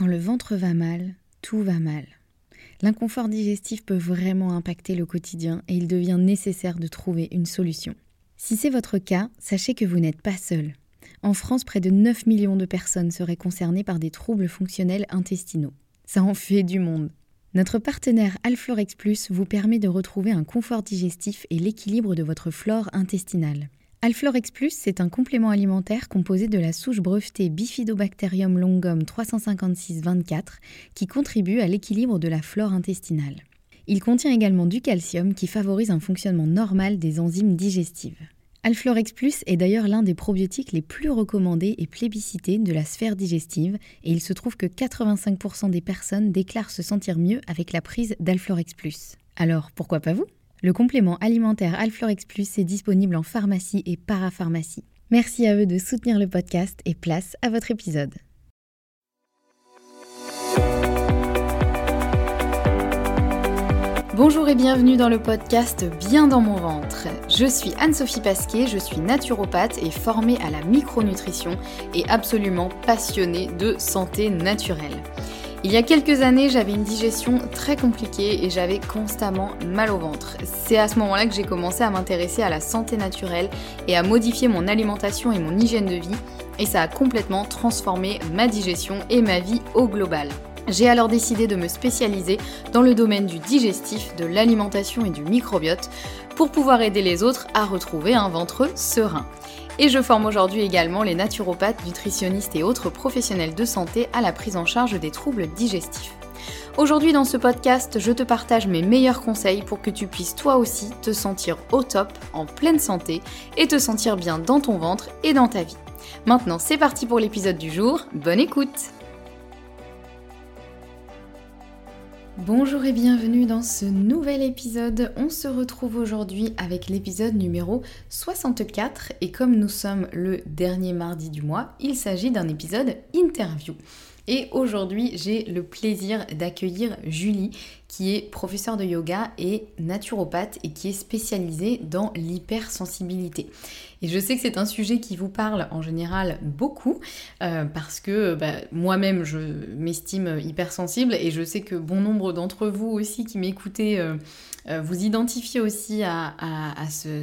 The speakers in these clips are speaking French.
Quand le ventre va mal, tout va mal. L'inconfort digestif peut vraiment impacter le quotidien et il devient nécessaire de trouver une solution. Si c'est votre cas, sachez que vous n'êtes pas seul. En France, près de 9 millions de personnes seraient concernées par des troubles fonctionnels intestinaux. Ça en fait du monde. Notre partenaire Alflorex Plus vous permet de retrouver un confort digestif et l'équilibre de votre flore intestinale. Alflorex Plus, c'est un complément alimentaire composé de la souche brevetée Bifidobacterium longum 356-24 qui contribue à l'équilibre de la flore intestinale. Il contient également du calcium qui favorise un fonctionnement normal des enzymes digestives. Alflorex Plus est d'ailleurs l'un des probiotiques les plus recommandés et plébiscités de la sphère digestive et il se trouve que 85% des personnes déclarent se sentir mieux avec la prise d'Alflorex Plus. Alors pourquoi pas vous? Le complément alimentaire Alflorex Plus est disponible en pharmacie et parapharmacie. Merci à eux de soutenir le podcast et place à votre épisode. Bonjour et bienvenue dans le podcast Bien dans mon ventre. Je suis Anne-Sophie Pasquet, je suis naturopathe et formée à la micronutrition et absolument passionnée de santé naturelle. Il y a quelques années, j'avais une digestion très compliquée et j'avais constamment mal au ventre. C'est à ce moment-là que j'ai commencé à m'intéresser à la santé naturelle et à modifier mon alimentation et mon hygiène de vie et ça a complètement transformé ma digestion et ma vie au global. J'ai alors décidé de me spécialiser dans le domaine du digestif, de l'alimentation et du microbiote pour pouvoir aider les autres à retrouver un ventre serein et je forme aujourd'hui également les naturopathes, nutritionnistes et autres professionnels de santé à la prise en charge des troubles digestifs. Aujourd'hui dans ce podcast, je te partage mes meilleurs conseils pour que tu puisses toi aussi te sentir au top, en pleine santé et te sentir bien dans ton ventre et dans ta vie. Maintenant c'est parti pour l'épisode du jour, bonne écoute Bonjour et bienvenue dans ce nouvel épisode. On se retrouve aujourd'hui avec l'épisode numéro 64 et comme nous sommes le dernier mardi du mois, il s'agit d'un épisode interview. Et aujourd'hui, j'ai le plaisir d'accueillir Julie, qui est professeure de yoga et naturopathe et qui est spécialisée dans l'hypersensibilité. Et je sais que c'est un sujet qui vous parle en général beaucoup euh, parce que bah, moi-même je m'estime hypersensible et je sais que bon nombre d'entre vous aussi qui m'écoutez euh, vous identifiez aussi à,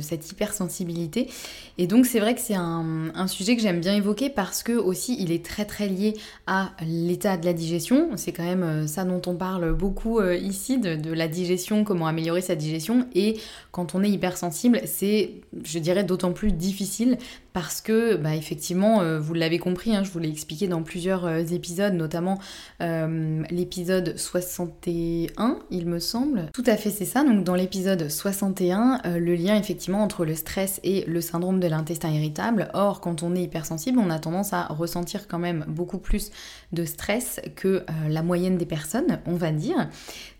cette hypersensibilité. Et donc c'est vrai que c'est un, sujet que j'aime bien évoquer parce que aussi il est très très lié à l'état de la digestion. C'est quand même ça dont on parle beaucoup ici, de, de, la digestion, comment améliorer sa digestion. Et quand on est hypersensible, c'est, je dirais, d'autant plus difficile parce que, bah, effectivement, euh, vous l'avez compris, hein, je vous l'ai expliqué dans plusieurs euh, épisodes, notamment euh, l'épisode 61, il me semble. Tout à fait, c'est ça. Donc, dans l'épisode 61, le lien, effectivement, entre le stress et le syndrome de l'intestin irritable. Or, quand on est hypersensible, on a tendance à ressentir quand même beaucoup plus de stress que la moyenne des personnes, on va dire.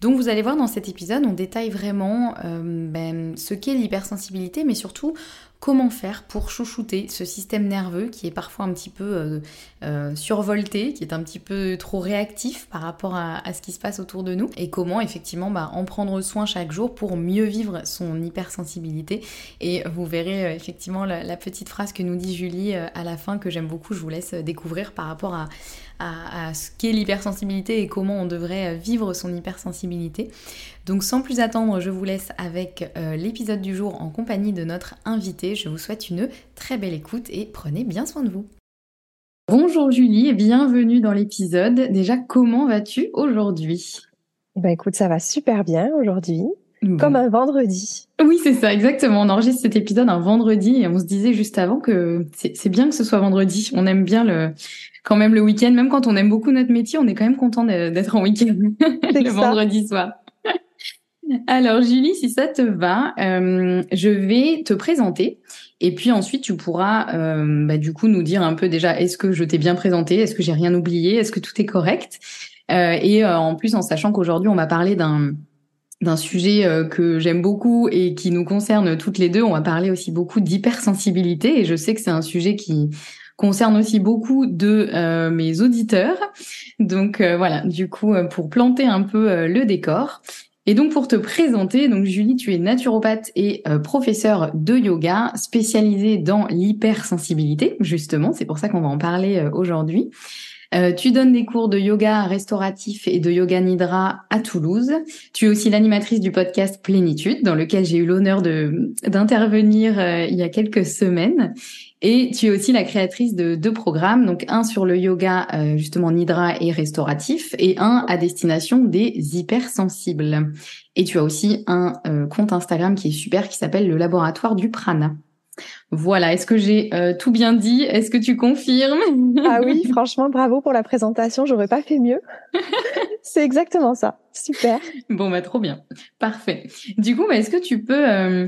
Donc, vous allez voir dans cet épisode, on détaille vraiment ben, ce qu'est l'hypersensibilité, mais surtout comment faire pour chouchouter ce système nerveux qui est parfois un petit peu euh, euh, survolté, qui est un petit peu trop réactif par rapport à, ce qui se passe autour de nous, et comment effectivement bah, en prendre soin chaque jour pour mieux vivre son hypersensibilité. Et vous verrez euh, effectivement la, petite phrase que nous dit Julie à la fin que j'aime beaucoup, je vous laisse découvrir par rapport à, à, ce qu'est l'hypersensibilité et comment on devrait vivre son hypersensibilité. Donc sans plus attendre, je vous laisse avec l'épisode du jour en compagnie de notre invité je vous souhaite une très belle écoute et prenez bien soin de vous. Bonjour Julie et bienvenue dans l'épisode. Déjà, comment vas-tu aujourd'hui? Bah écoute, ça va super bien aujourd'hui. Comme un vendredi. Oui, c'est ça, exactement. On enregistre cet épisode un vendredi et on se disait juste avant que c'est bien que ce soit vendredi. On aime bien le, quand même le week-end. Même quand on aime beaucoup notre métier, on est quand même content d'être en week-end le vendredi soir. Alors Julie, si ça te va, euh, je vais te présenter et puis ensuite tu pourras euh, bah, du coup nous dire un peu déjà est-ce que je t'ai bien présenté, est-ce que j'ai rien oublié, est-ce que tout est correct? Euh, et en plus en sachant qu'aujourd'hui on va parler d'un d'un sujet que j'aime beaucoup et qui nous concerne toutes les deux, on va parler aussi beaucoup d'hypersensibilité et je sais que c'est un sujet qui concerne aussi beaucoup de mes auditeurs. Donc voilà, du coup, pour planter un peu le décor, et donc pour te présenter, donc Julie, tu es naturopathe et euh, professeure de yoga spécialisée dans l'hypersensibilité, justement, c'est pour ça qu'on va en parler euh, aujourd'hui. Euh, tu donnes des cours de yoga restauratif et de yoga nidra à Toulouse. Tu es aussi l'animatrice du podcast Plénitude, dans lequel j'ai eu l'honneur de d'intervenir euh, il y a quelques semaines. Et tu es aussi la créatrice de deux programmes, donc un sur le yoga euh, justement nidra et restauratif, et un à destination des hypersensibles. Et tu as aussi un compte Instagram qui est super, qui s'appelle le laboratoire du prana. Voilà, est-ce que j'ai euh, tout bien dit? Est-ce que tu confirmes? Ah oui, franchement, bravo pour la présentation, j'aurais pas fait mieux. C'est exactement ça. Super. Bon, bah trop bien. Parfait. Du coup, bah, est-ce que tu peux euh,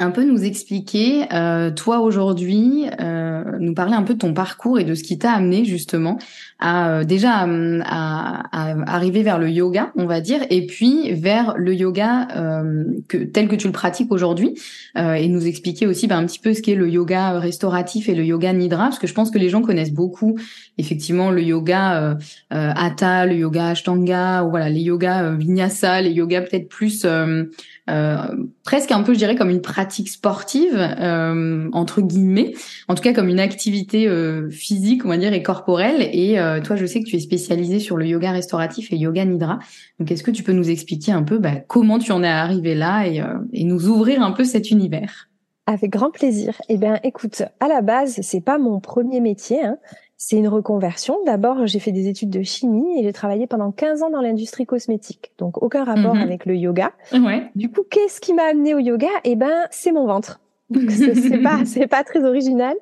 un peu nous expliquer, euh, toi aujourd'hui, euh, nous parler un peu de ton parcours et de ce qui t'a amené justement à euh, déjà à, à, arriver vers le yoga, on va dire, et puis vers le yoga euh, que, tel que tu le pratiques aujourd'hui, euh, et nous expliquer aussi bah, un petit peu ce qu'est le yoga restauratif et le yoga nidra, parce que je pense que les gens connaissent beaucoup effectivement le yoga hatha, le yoga ashtanga, ou voilà les yogas vinyasa, les yogas peut-être plus euh, presque un peu, je dirais, comme une pratique sportive, euh, entre guillemets, en tout cas comme une activité euh, physique, on va dire, et corporelle. Et toi, je sais que tu es spécialisée sur le yoga restauratif et yoga nidra. Donc, est-ce que tu peux nous expliquer un peu bah, comment tu en es arrivé là et, et nous ouvrir un peu cet univers? Avec grand plaisir. Eh bien, écoute, à la base, c'est pas mon premier métier. Hein. C'est une reconversion. D'abord, j'ai fait des études de chimie et j'ai travaillé pendant 15 ans dans l'industrie cosmétique. Donc, aucun rapport mhm. avec le yoga. Ouais. Du coup, qu'est-ce qui m'a amené au yoga? Eh ben, c'est mon ventre. C'est pas, c'est pas très original.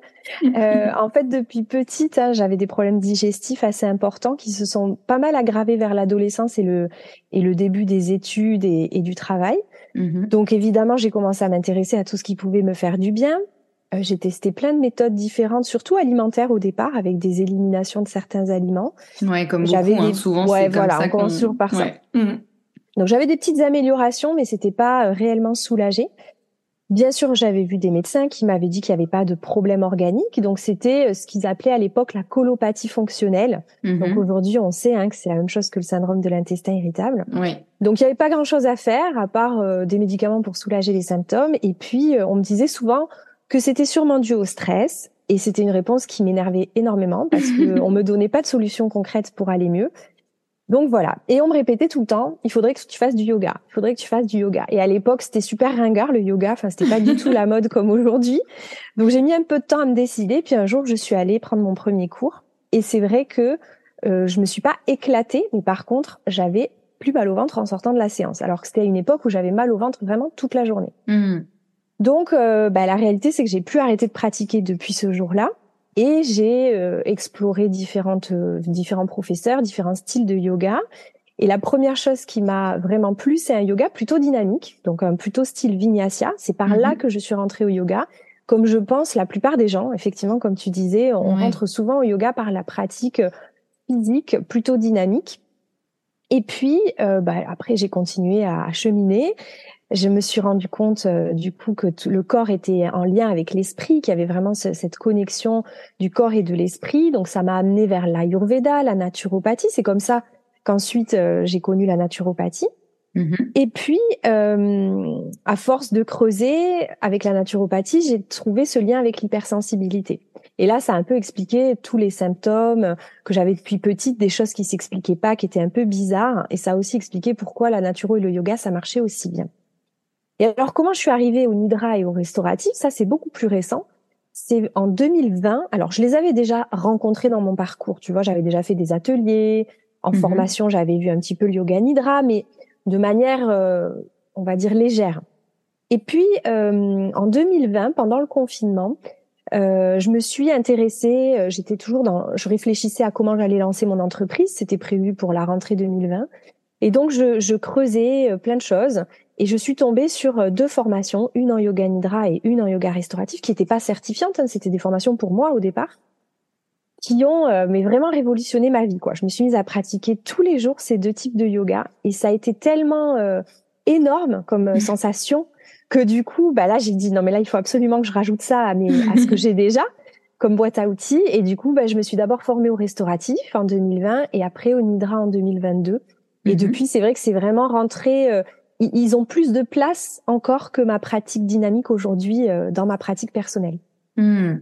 Euh, en fait, depuis petite, hein, j'avais des problèmes digestifs assez importants qui se sont pas mal aggravés vers l'adolescence et le, et le début des études et, et du travail. Mhm. Donc, évidemment, j'ai commencé à m'intéresser à tout ce qui pouvait me faire du bien. Euh, j'ai testé plein de méthodes différentes, surtout alimentaires au départ, avec des éliminations de certains aliments. Ouais, comme beaucoup, hein, souvent ouais, c'est voilà, comme ça on par ça. Mmh. Donc j'avais des petites améliorations, mais c'était pas euh, réellement soulagé. Bien sûr, j'avais vu des médecins qui m'avaient dit qu'il n'y avait pas de problème organique. Donc, c'était euh, ce qu'ils appelaient à l'époque la colopathie fonctionnelle. Mmh donc, aujourd'hui, on sait hein, que c'est la même chose que le syndrome de l'intestin irritable. Oui. Donc, il n'y avait pas grand-chose à faire, à part des médicaments pour soulager les symptômes. Et puis, on me disait souvent, que c'était sûrement dû au stress. Et c'était une réponse qui m'énervait énormément parce qu'on me donnait pas de solution concrète pour aller mieux. Donc voilà. Et on me répétait tout le temps, il faudrait que tu fasses du yoga. Il faudrait que tu fasses du yoga. Et à l'époque, c'était super ringard le yoga. Enfin, c'était pas du tout la mode comme aujourd'hui. Donc j'ai mis un peu de temps à me décider. Puis un jour, je suis allée prendre mon premier cours. Et c'est vrai que euh, je me suis pas éclatée, mais par contre, j'avais plus mal au ventre en sortant de la séance. Alors que c'était à une époque où j'avais mal au ventre vraiment toute la journée. Mmh. Donc, euh, bah, la réalité, c'est que j'ai plus arrêté de pratiquer depuis ce jour-là. Et j'ai euh, exploré différentes, euh, différents professeurs, différents styles de yoga. Et la première chose qui m'a vraiment plu, c'est un yoga plutôt dynamique, donc un plutôt style vinyasa. C'est par là mhm. que je suis rentrée au yoga. Comme je pense la plupart des gens, effectivement, comme tu disais, on rentre souvent au yoga par la pratique physique plutôt dynamique. Et puis, bah, après, j'ai continué à cheminer je me suis rendu compte euh, du coup que le corps était en lien avec l'esprit, qu'il y avait vraiment cette connexion du corps et de l'esprit. Donc ça m'a amené vers l'ayurveda, la naturopathie. C'est comme ça qu'ensuite euh, j'ai connu la naturopathie. Mm-hmm. Et puis, euh, à force de creuser avec la naturopathie, j'ai trouvé ce lien avec l'hypersensibilité. Et là, ça a un peu expliqué tous les symptômes que j'avais depuis petite, des choses qui s'expliquaient pas, qui étaient un peu bizarres. Et ça a aussi expliqué pourquoi la naturo et le yoga, ça marchait aussi bien. Et alors, comment je suis arrivée au Nidra et au restauratif? Ça, c'est beaucoup plus récent. C'est en 2020. Alors, je les avais déjà rencontrés dans mon parcours. Tu vois, j'avais déjà fait des ateliers. En mhm. formation, j'avais vu un petit peu le yoga Nidra, mais de manière, euh, on va dire, légère. Et puis, euh, en 2020, pendant le confinement, euh, je me suis intéressée, j'étais toujours dans, je réfléchissais à comment j'allais lancer mon entreprise, c'était prévu pour la rentrée 2020. Et donc, je, je creusais euh, plein de choses. Et je suis tombée sur euh, deux formations, une en yoga nidra et une en yoga restauratif, qui n'étaient pas certifiantes. Hein, C'était des formations pour moi au départ, qui ont euh, mais vraiment révolutionné ma vie. Quoi. Je me suis mise à pratiquer tous les jours ces deux types de yoga, et ça a été tellement euh, énorme comme sensation que du coup, bah là, j'ai dit non mais là, il faut absolument que je rajoute ça à, mes, à ce que j'ai déjà comme boîte à outils. Et du coup, bah, je me suis d'abord formée au restauratif en 2020 et après au nidra en 2022. Et mm-hmm. depuis, c'est vrai que c'est vraiment rentré ils ont plus de place encore que ma pratique dynamique aujourd'hui euh, dans ma pratique personnelle. Hmm.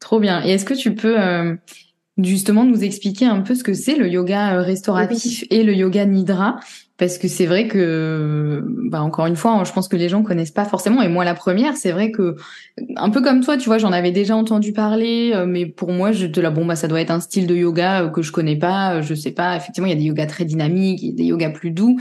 trop bien. Et est-ce que tu peux euh, justement nous expliquer un peu ce que c'est le yoga restauratif et le yoga nidra? Parce que c'est vrai que bah encore une fois je pense que les gens connaissent pas forcément. Et moi la première c'est vrai que un peu comme toi tu vois j'en avais déjà entendu parler euh, mais pour moi j'étais là bon bah ça doit être un style de yoga euh, que je connais pas euh, je sais pas. Effectivement il y a des yogas très dynamiques des yogas plus doux.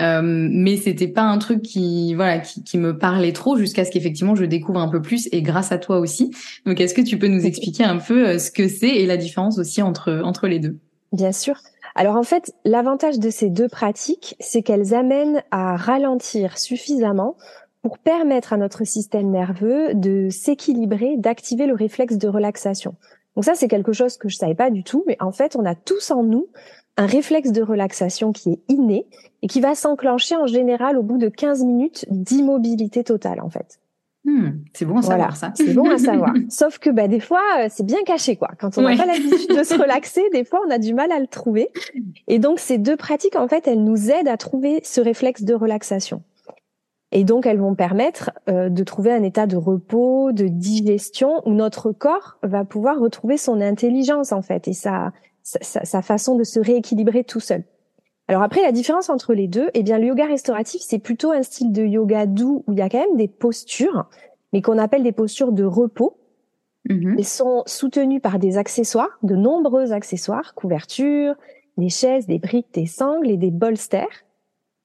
Euh, mais c'était pas un truc qui voilà qui, qui me parlait trop jusqu'à ce qu'effectivement je découvre un peu plus. Et grâce à toi aussi. Donc est-ce que tu peux nous expliquer un peu ce que c'est et la différence aussi entre entre les deux? Bien sûr. Alors en fait, l'avantage de ces deux pratiques, c'est qu'elles amènent à ralentir suffisamment pour permettre à notre système nerveux de s'équilibrer, d'activer le réflexe de relaxation. Donc ça, c'est quelque chose que je savais pas du tout, mais en fait, on a tous en nous un réflexe de relaxation qui est inné et qui va s'enclencher en général au bout de 15 minutes d'immobilité totale, en fait. Hmm, c'est bon à savoir ça. C'est bon à savoir. Sauf que bah, des fois, euh, c'est bien caché. quoi. Quand on n'a pas l'habitude de se relaxer, des fois, on a du mal à le trouver. Et donc, ces deux pratiques, en fait, elles nous aident à trouver ce réflexe de relaxation. Et donc, elles vont permettre euh, de trouver un état de repos, de digestion, où notre corps va pouvoir retrouver son intelligence, en fait, et sa, sa, sa façon de se rééquilibrer tout seul. Alors après, la différence entre les deux, eh bien, le yoga restauratif, c'est plutôt un style de yoga doux où il y a quand même des postures, mais qu'on appelle des postures de repos. Mmh. Elles sont soutenues par des accessoires, de nombreux accessoires, couvertures, des chaises, des briques, des sangles et des bolsters.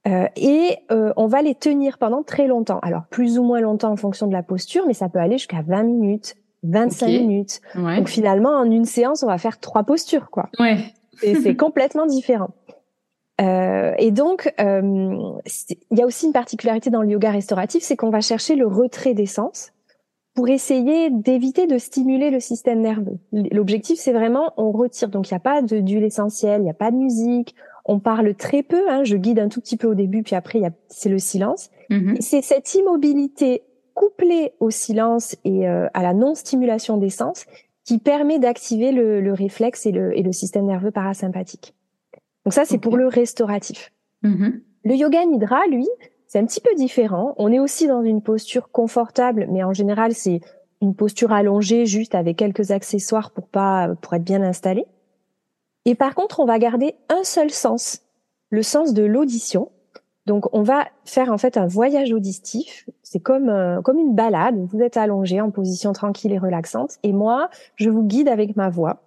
Euh, et euh, on va les tenir pendant très longtemps. Alors plus ou moins longtemps en fonction de la posture, mais ça peut aller jusqu'à 20 minutes, 25 minutes. Donc finalement, en une séance, on va faire trois postures, quoi. Ouais. c'est complètement différent. Euh, et donc, euh, il y a aussi une particularité dans le yoga restauratif, c'est qu'on va chercher le retrait des sens pour essayer d'éviter de stimuler le système nerveux. L'objectif, c'est vraiment, on retire. Donc, il n'y a pas d'huile essentielle, il n'y a pas de musique, on parle très peu. Hein, je guide un tout petit peu au début, puis après, c'est le silence. Mm-hmm. C'est cette immobilité couplée au silence et euh, à la non-stimulation des sens qui permet d'activer le, le, réflexe et le, et le système nerveux parasympathique. Donc ça, c'est pour le restauratif. Mm-hmm. Le yoga nidra, lui, c'est un petit peu différent. On est aussi dans une posture confortable, mais en général, c'est une posture allongée, juste avec quelques accessoires pour pas, pour être bien installé. Et par contre, on va garder un seul sens, le sens de l'audition. Donc, on va faire en fait un voyage auditif. C'est comme euh, comme une balade. Vous êtes allongé en position tranquille et relaxante, et moi, je vous guide avec ma voix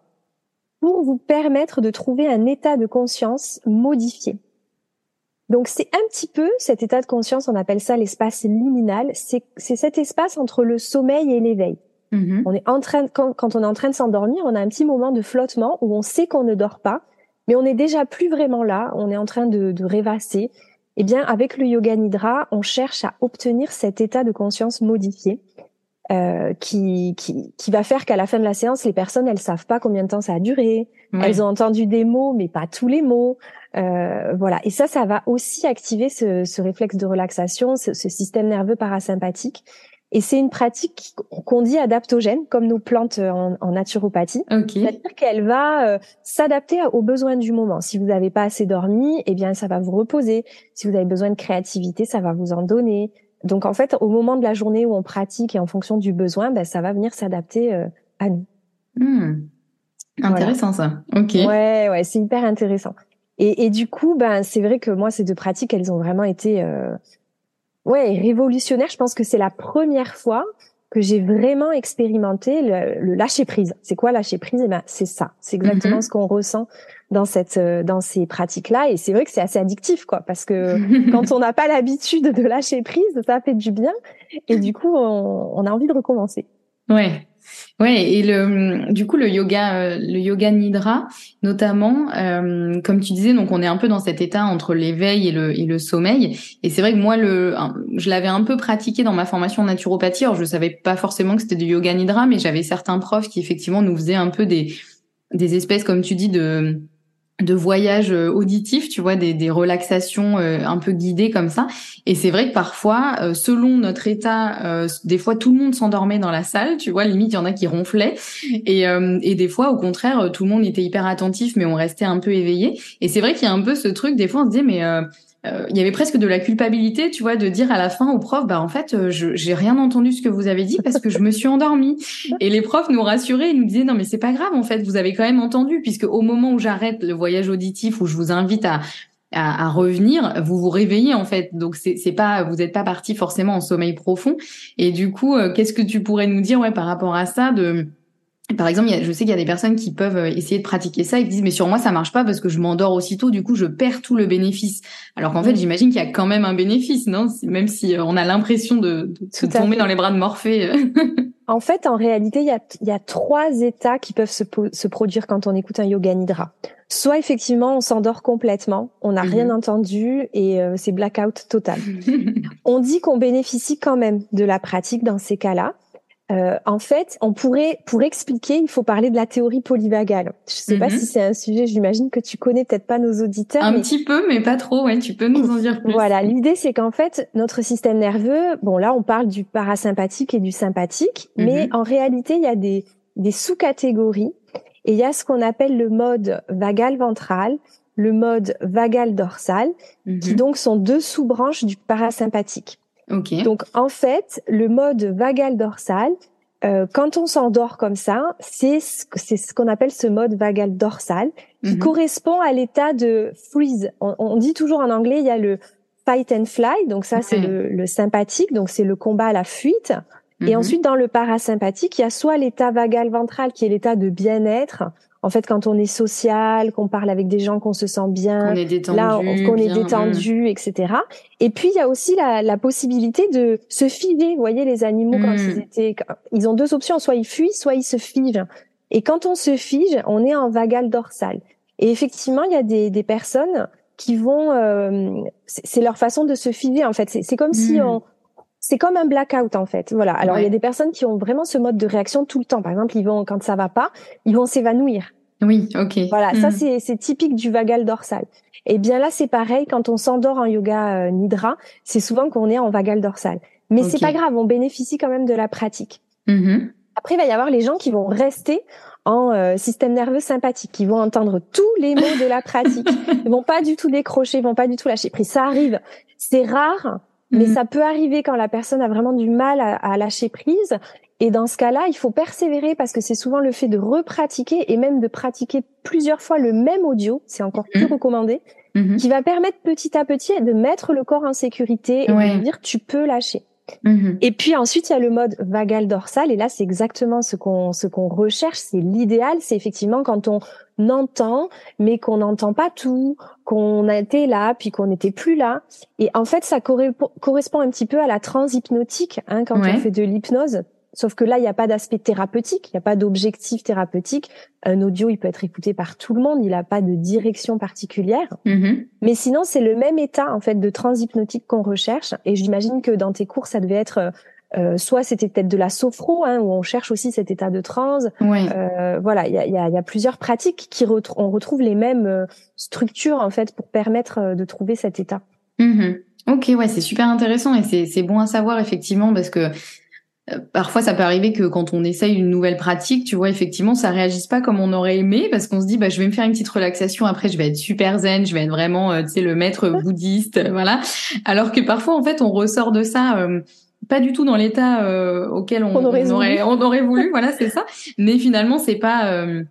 pour vous permettre de trouver un état de conscience modifié. Donc c'est un petit peu cet état de conscience, on appelle ça l'espace liminal, c'est cet espace entre le sommeil et l'éveil. Mm-hmm. On est en train, quand, quand, on est en train de s'endormir, on a un petit moment de flottement où on sait qu'on ne dort pas, mais on n'est déjà plus vraiment là, on est en train de, de rêvasser. Eh bien, avec le yoga nidra, on cherche à obtenir cet état de conscience modifié. Euh, qui, qui, qui, va faire qu'à la fin de la séance, les personnes, elles savent pas combien de temps ça a duré. Elles ont entendu des mots, mais pas tous les mots. Euh, voilà. Et ça, ça va aussi activer ce, ce réflexe de relaxation, ce, ce, système nerveux parasympathique. Et c'est une pratique qu'on dit adaptogène, comme nos plantes en, en naturopathie. C'est-à-dire qu'elle va euh, s'adapter aux besoins du moment. Si vous n'avez pas assez dormi, eh bien, ça va vous reposer. Si vous avez besoin de créativité, ça va vous en donner. Donc en fait, au moment de la journée où on pratique et en fonction du besoin, ben, ça va venir s'adapter euh, à nous. Hmm. Intéressant ça. Ok. Ouais, ouais, c'est hyper intéressant. Et, et, du coup, ben c'est vrai que moi ces deux pratiques, elles ont vraiment été euh, ouais révolutionnaires. Je pense que c'est la première fois que j'ai vraiment expérimenté le, lâcher prise. C'est quoi lâcher prise? Eh ben c'est ça. C'est exactement mm-hmm. ce qu'on ressent dans cette euh, dans ces pratiques là et c'est vrai que c'est assez addictif quoi parce que quand on n'a pas l'habitude de lâcher prise ça fait du bien et du coup on, on a envie de recommencer ouais Ouais, et le du coup le yoga euh, le yoga nidra notamment euh, comme tu disais donc on est un peu dans cet état entre l'éveil et le et le sommeil. Et c'est vrai que moi le je l'avais un peu pratiqué dans ma formation naturopathie. Alors je savais pas forcément que c'était du yoga nidra mais j'avais certains profs qui effectivement nous faisaient un peu des des espèces comme tu dis de de voyages euh, auditifs, tu vois, des, des relaxations euh, un peu guidées comme ça. Et c'est vrai que parfois, euh, selon notre état, des fois tout le monde s'endormait dans la salle, tu vois, limite il y en a qui ronflaient. Et, et des fois, au contraire, tout le monde était hyper attentif, mais on restait un peu éveillé. Et c'est vrai qu'il y a un peu ce truc, des fois on se dit, mais euh, il y avait presque de la culpabilité, tu vois, de dire à la fin au prof, bah en fait, euh, je j'ai rien entendu ce que vous avez dit parce que je me suis endormie. Et les profs nous rassuraient, ils nous disaient non mais c'est pas grave en fait, vous avez quand même entendu puisque au moment où j'arrête le voyage auditif où je vous invite à à, à revenir, vous vous réveillez en fait. Donc c'est c'est pas vous n'êtes pas parti forcément en sommeil profond. Et du coup, euh, qu'est-ce que tu pourrais nous dire ouais par rapport à ça de par exemple, je sais qu'il y a des personnes qui peuvent euh, essayer de pratiquer ça et qui disent mais sur moi ça marche pas parce que je m'endors aussitôt, du coup je perds tout le bénéfice. Alors qu'en fait j'imagine qu'il y a quand même un bénéfice, non? Même si euh, on a l'impression de, de, tomber dans les bras de Morphée. Euh. en fait, en réalité, il y a, y a trois états qui peuvent se, se, produire quand on écoute un yoga nidra. Soit effectivement on s'endort complètement, on n'a rien mhm. entendu et c'est blackout total. on dit qu'on bénéficie quand même de la pratique dans ces cas-là. Euh, en fait, on pourrait, pour expliquer, il faut parler de la théorie polyvagale. Je sais pas mhm. si c'est un sujet, j'imagine que tu connais peut-être pas nos auditeurs. Un petit peu, mais pas trop. Ouais, tu peux nous en dire plus. Voilà, l'idée c'est qu'en fait, notre système nerveux, bon là, on parle du parasympathique et du sympathique, mhm. mais en réalité, il y a des, des sous-catégories et il y a ce qu'on appelle le mode vagal ventral, le mode vagal dorsal, qui mhm. donc sont deux sous-branches du parasympathique. Donc en fait, le mode vagal dorsal, euh, quand on s'endort comme ça, c'est c'est ce qu'on appelle ce mode vagal dorsal qui mhm. correspond à l'état de freeze. On, dit toujours en anglais, il y a le fight and fly, donc ça c'est le, le, sympathique, donc c'est le combat à la fuite. Et mhm. ensuite dans le parasympathique, il y a soit l'état vagal ventral qui est l'état de bien-être, en fait, quand on est social, qu'on parle avec des gens, qu'on se sent bien, qu'on est détendu, là, qu'on est détendu, etc. Et puis il y a aussi la, la, possibilité de se figer. Vous voyez, les animaux quand ils hmm. étaient, ils ont deux options soit ils fuient, soit ils se figent. Et quand on se fige, on est en vagal dorsal. Et effectivement, il y a des, des personnes qui vont, euh, c'est leur façon de se figer en fait. C'est comme si hmm. on, c'est comme un blackout en fait. Voilà. Alors il y a des personnes qui ont vraiment ce mode de réaction tout le temps. Par exemple, ils vont quand ça va pas, ils vont s'évanouir. Oui, ok. Voilà, ça hmm. c'est typique du vagal dorsal. Et eh bien là c'est pareil quand on s'endort en yoga euh, nidra, c'est souvent qu'on est en vagal dorsal. Mais c'est pas grave, on bénéficie quand même de la pratique. Mm-hmm. Après il va y avoir les gens qui vont rester en euh, système nerveux sympathique, qui vont entendre tous les mots de la pratique, ils vont pas du tout décrocher, ils vont pas du tout lâcher prise. Ça arrive, c'est rare, mais mhm. ça peut arriver quand la personne a vraiment du mal à, lâcher prise. Et dans ce cas-là, il faut persévérer parce que c'est souvent le fait de repratiquer et même de pratiquer plusieurs fois le même audio, c'est encore plus mhm. recommandé, mhm. qui va permettre petit à petit de mettre le corps en sécurité et de dire tu peux lâcher. Et puis ensuite il y a le mode vagal dorsal. Et là c'est exactement ce qu'on ce qu'on recherche, c'est l'idéal, c'est effectivement quand on entend mais qu'on n'entend pas tout, qu'on a été là, puis qu'on n'était plus là. Et en fait, ça correspond un petit peu à la transhypnotique, hein, quand on fait de l'hypnose. Sauf que là, il n'y a pas d'aspect thérapeutique, il n'y a pas d'objectif thérapeutique. Un audio, il peut être écouté par tout le monde, il n'a pas de direction particulière. Mm-hmm. Mais sinon, c'est le même état en fait de transhypnotique qu'on recherche. Et j'imagine que dans tes cours, ça devait être euh, soit c'était peut-être de la sophro, hein, où on cherche aussi cet état de transe. Euh, voilà, il y a, y, a, y a, plusieurs pratiques qui on retrouve les mêmes euh, structures en fait pour permettre euh, de trouver cet état. Mmh ok, ouais, c'est super intéressant et c'est bon à savoir effectivement parce que parfois ça peut arriver que quand on essaye une nouvelle pratique, tu vois, effectivement, ça réagisse pas comme on aurait aimé parce qu'on se dit, bah, je vais me faire une petite relaxation, après je vais être super zen, je vais être vraiment, tu sais, le maître bouddhiste, voilà. Alors que parfois, en fait, on ressort de ça pas du tout dans l'état euh, auquel on, aurait, on, aurait, voulu, voilà, c'est ça. Mais finalement, c'est pas euh,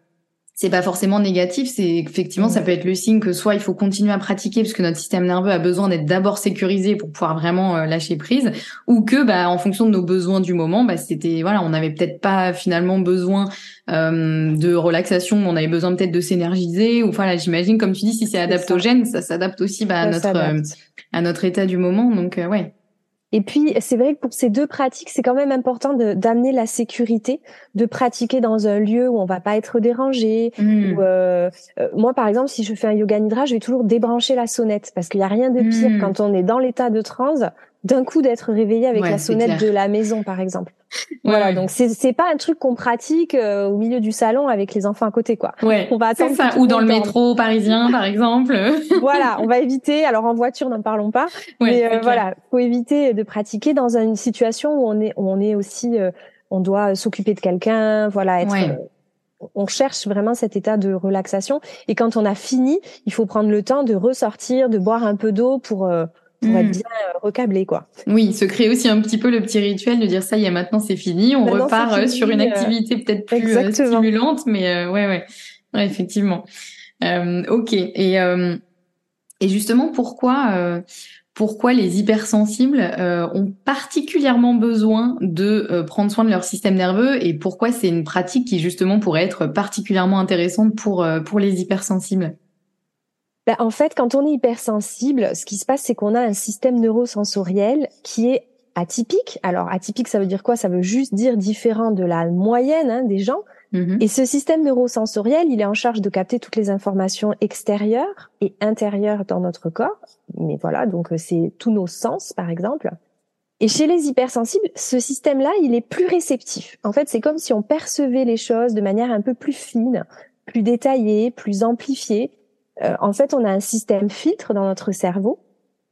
c'est pas forcément négatif. C'est effectivement, ça peut être le signe que soit il faut continuer à pratiquer parce que notre système nerveux a besoin d'être d'abord sécurisé pour pouvoir vraiment euh, lâcher prise, ou que bah en fonction de nos besoins du moment, bah c'était voilà, on n'avait peut-être pas finalement besoin de relaxation, on avait besoin peut-être de s'énergiser. Ou voilà, j'imagine comme tu dis, si c'est adaptogène, ça, s'adapte aussi bah, à notre à notre état du moment. Donc ouais. Et puis, c'est vrai que pour ces deux pratiques, c'est quand même important d'amener la sécurité, de pratiquer dans un lieu où on va pas être dérangé. Mmh. Euh, euh, moi, par exemple, si je fais un yoga nidra, je vais toujours débrancher la sonnette parce qu'il y a rien de pire mmh. quand on est dans l'état de transe d'un coup d'être réveillé avec la sonnette de la maison, par exemple. Voilà, donc c'est c'est pas un truc qu'on pratique euh, au milieu du salon avec les enfants à côté, quoi. Ouais. On va attendre ça. Ou dans le métro parisien, par exemple. voilà, on va éviter. Alors en voiture, n'en parlons pas. mais euh, voilà, faut éviter de pratiquer dans une situation où on est où on est aussi, euh, on doit s'occuper de quelqu'un, voilà, être on cherche vraiment cet état de relaxation. Et quand on a fini, il faut prendre le temps de ressortir, de boire un peu d'eau pour, euh, pour être hmm. bien euh, recablé, quoi. Oui, se créer aussi un petit peu le petit rituel de dire ça y est, maintenant c'est fini, on repart euh, sur une activité peut-être plus stimulante, mais ouais, ouais, ouais, effectivement. ok. Et et justement, pourquoi pourquoi les hypersensibles euh, ont particulièrement besoin de euh, prendre soin de leur système nerveux et pourquoi c'est une pratique qui justement pourrait être particulièrement intéressante pour, euh, pour les hypersensibles? Ben, En fait, quand on est hypersensible, ce qui se passe, c'est qu'on a un système neurosensoriel qui est atypique. Alors atypique, ça veut dire quoi? Ça veut juste dire différent de la moyenne hein, des gens. Mhm. Et ce système neurosensoriel, il est en charge de capter toutes les informations extérieures et intérieures dans notre corps. Mais voilà, donc euh, c'est tous nos sens, par exemple. Et chez les hypersensibles, ce système-là, il est plus réceptif. En fait, c'est comme si on percevait les choses de manière un peu plus fine, plus détaillée, plus amplifiée. Euh, en fait, on a un système filtre dans notre cerveau.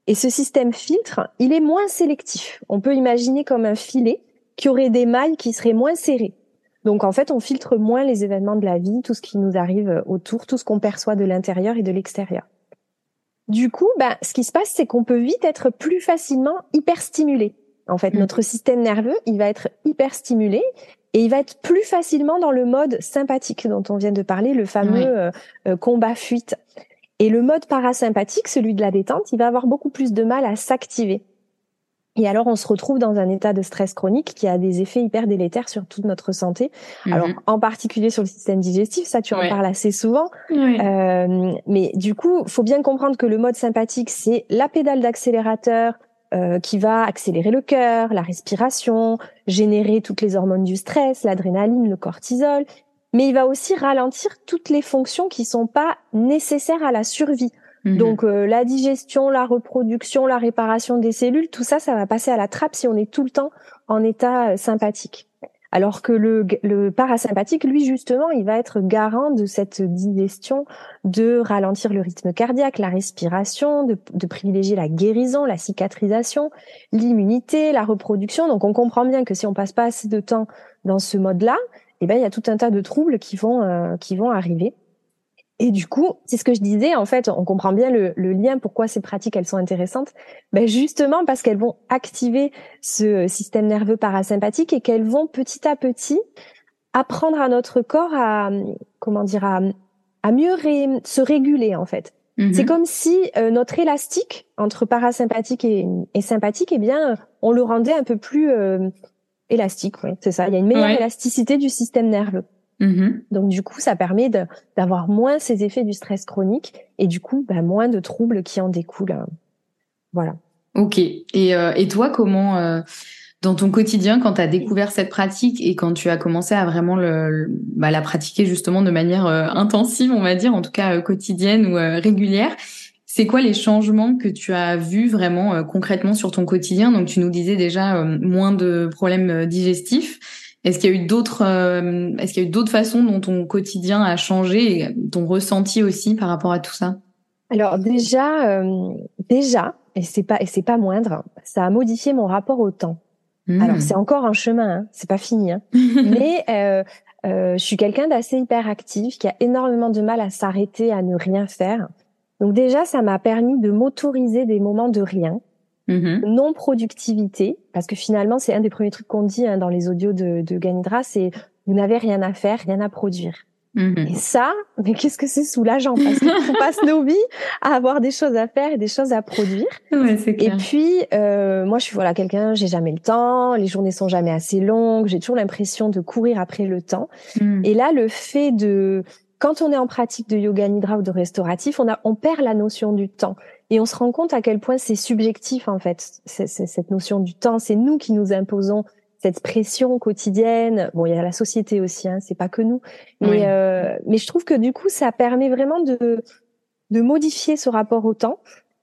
Et ce système filtre, il est moins sélectif. On peut imaginer comme un filet qui aurait des mailles qui seraient moins serrées. Donc en fait, on filtre moins les événements de la vie, tout ce qui nous arrive autour, tout ce qu'on perçoit de l'intérieur et de l'extérieur. Du coup, ben, ce qui se passe, c'est qu'on peut vite être plus facilement hyperstimulé. En fait, mm. notre système nerveux, il va être hyperstimulé et il va être plus facilement dans le mode sympathique dont on vient de parler, le fameux euh, euh, combat-fuite. Et le mode parasympathique, celui de la détente, il va avoir beaucoup plus de mal à s'activer. Et alors, on se retrouve dans un état de stress chronique qui a des effets hyper délétères sur toute notre santé. Mhm. Alors, en particulier sur le système digestif, ça, tu en parles assez souvent. Euh, mais du coup, faut bien comprendre que le mode sympathique, c'est la pédale d'accélérateur euh, qui va accélérer le cœur, la respiration, générer toutes les hormones du stress, l'adrénaline, le cortisol. Mais il va aussi ralentir toutes les fonctions qui sont pas nécessaires à la survie. Mhm. Donc euh, la digestion, la reproduction, la réparation des cellules, tout ça, ça va passer à la trappe si on est tout le temps en état euh, sympathique. Alors que le, parasympathique, lui, justement, il va être garant de cette digestion, de ralentir le rythme cardiaque, la respiration, de, de privilégier la guérison, la cicatrisation, l'immunité, la reproduction. Donc on comprend bien que si on passe pas assez de temps dans ce mode-là, eh ben il y a tout un tas de troubles qui vont euh, qui vont arriver. Et du coup, c'est ce que je disais, en fait, on comprend bien le, lien, pourquoi ces pratiques, elles sont intéressantes. Ben justement parce qu'elles vont activer ce système nerveux parasympathique et qu'elles vont petit à petit apprendre à notre corps à, comment dire, à, à mieux se réguler, en fait. Mm-hmm. C'est comme si euh, notre élastique entre parasympathique et, sympathique, eh bien, on le rendait un peu plus euh, élastique. Oui, c'est ça. Il y a une meilleure élasticité du système nerveux. Mm-hmm. Donc du coup, ça permet d'avoir moins ces effets du stress chronique et du coup, bah, moins de troubles qui en découlent. Hein. Voilà. Ok. Et, euh, et toi, comment euh, dans ton quotidien, quand tu as découvert cette pratique et quand tu as commencé à vraiment le, bah, la pratiquer justement de manière euh, intensive, on va dire, en tout cas quotidienne ou régulière, c'est quoi les changements que tu as vus vraiment concrètement sur ton quotidien? Donc tu nous disais déjà moins de problèmes digestifs. Est-ce qu'il y a eu d'autres, euh, est-ce qu'il y a eu d'autres façons dont ton quotidien a changé et ton ressenti aussi par rapport à tout ça? Alors déjà, euh, déjà, et c'est pas et c'est pas moindre, ça a modifié mon rapport au temps. Hmm. Alors c'est encore un chemin, hein, c'est pas fini, hein. mais euh, je suis quelqu'un d'assez hyperactif qui a énormément de mal à s'arrêter, à ne rien faire. Donc déjà, ça m'a permis de m'autoriser des moments de rien Mm-hmm. non productivité, parce que finalement c'est un des premiers trucs qu'on dit hein, dans les audios de, de Ganidra, c'est vous n'avez rien à faire, rien à produire. Mm-hmm. Et ça, mais qu'est-ce que c'est soulageant parce qu'on passe nos vies à avoir des choses à faire et des choses à produire. Ouais, et puis euh, moi je suis voilà quelqu'un, j'ai jamais le temps, les journées sont jamais assez longues, j'ai toujours l'impression de courir après le temps. Mm. Et là le fait de quand on est en pratique de yoga nidra ou de restauratif, on a on perd la notion du temps. Et on se rend compte à quel point c'est subjectif en fait, cette notion du temps. C'est nous qui nous imposons cette pression quotidienne. Bon, il y a la société aussi, hein, c'est pas que nous. Mais, euh, mais je trouve que du coup, ça permet vraiment de, de modifier ce rapport au temps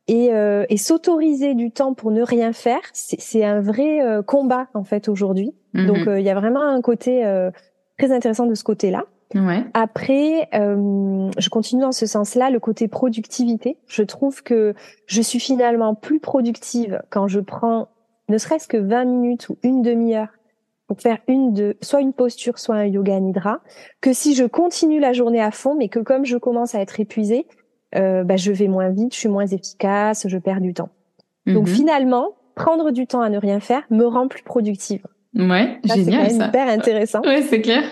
et, euh, et s'autoriser du temps pour ne rien faire. C'est un vrai euh, combat en fait aujourd'hui. Mm-hmm. Donc, il y a vraiment un côté très intéressant de ce côté-là. Ouais. Après, euh, je continue dans ce sens-là, le côté productivité. Je trouve que je suis finalement plus productive quand je prends ne serait-ce que 20 minutes ou une demi-heure pour faire une de soit une posture, soit un yoga nidra, que si je continue la journée à fond, mais que comme je commence à être épuisée, euh, bah, je vais moins vite, je suis moins efficace, je perds du temps. Donc mhm. finalement, prendre du temps à ne rien faire me rend plus productive. Ouais, génial. C'est hyper intéressant. ouais, c'est clair.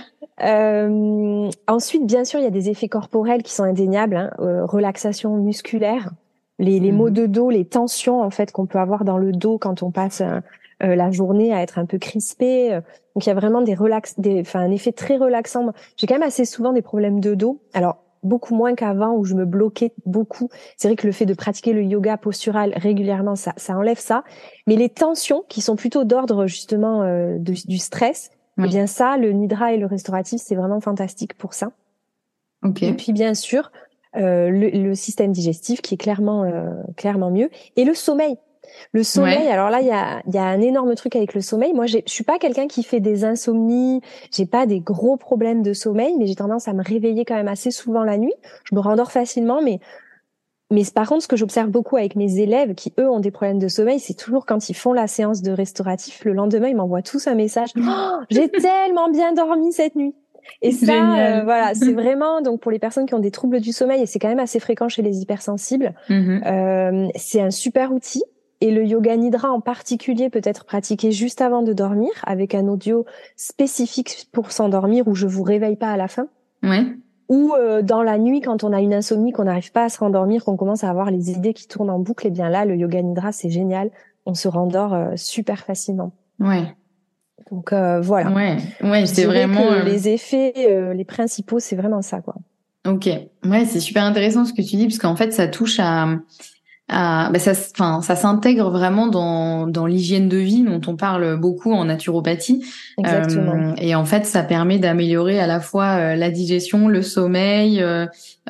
Euh, ensuite, bien sûr, il y a des effets corporels qui sont indéniables. Hein. Euh, relaxation musculaire, les, les maux mhm. de dos, les tensions en fait qu'on peut avoir dans le dos quand on passe euh, la journée à être un peu crispé. Donc il y a vraiment des relax, des, enfin un effet très relaxant. J'ai quand même assez souvent des problèmes de dos. Alors beaucoup moins qu'avant où je me bloquais beaucoup. C'est vrai que le fait de pratiquer le yoga postural régulièrement, ça, ça enlève ça. Mais les tensions qui sont plutôt d'ordre justement euh, du stress, eh bien ça, le nidra et le restauratif, c'est vraiment fantastique pour ça. Okay. Et puis bien sûr, euh, le, le, système digestif qui est clairement euh, clairement mieux et le sommeil. Le sommeil, alors là, il y a, y a un énorme truc avec le sommeil. Moi, je suis pas quelqu'un qui fait des insomnies, j'ai pas des gros problèmes de sommeil, mais j'ai tendance à me réveiller quand même assez souvent la nuit. Je me rendors facilement, mais mais par contre, ce que j'observe beaucoup avec mes élèves qui, eux, ont des problèmes de sommeil, c'est toujours quand ils font la séance de restauratif, le lendemain, ils m'envoient tous un message. Oh, j'ai tellement bien dormi cette nuit. Et ça, euh, voilà, c'est vraiment donc pour les personnes qui ont des troubles du sommeil et c'est quand même assez fréquent chez les hypersensibles. Mm-hmm. euh, c'est un super outil. Et le yoga nidra en particulier peut être pratiqué juste avant de dormir avec un audio spécifique pour s'endormir où je vous réveille pas à la fin. Ouais. Ou euh, dans la nuit quand on a une insomnie, qu'on n'arrive pas à se rendormir, qu'on commence à avoir les idées qui tournent en boucle, et eh bien là le yoga nidra c'est génial, on se rendort euh, super facilement. Ouais. Donc euh, voilà. Ouais, ouais, c'est vraiment les effets, les principaux, c'est vraiment ça quoi. Ok, ouais, c'est super intéressant ce que tu dis parce qu'en fait ça touche à bah ça, enfin, ça s'intègre vraiment dans, dans l'hygiène de vie dont on parle beaucoup en naturopathie. Exactement. Euh, et en fait, ça permet d'améliorer à la fois euh, la digestion, le sommeil,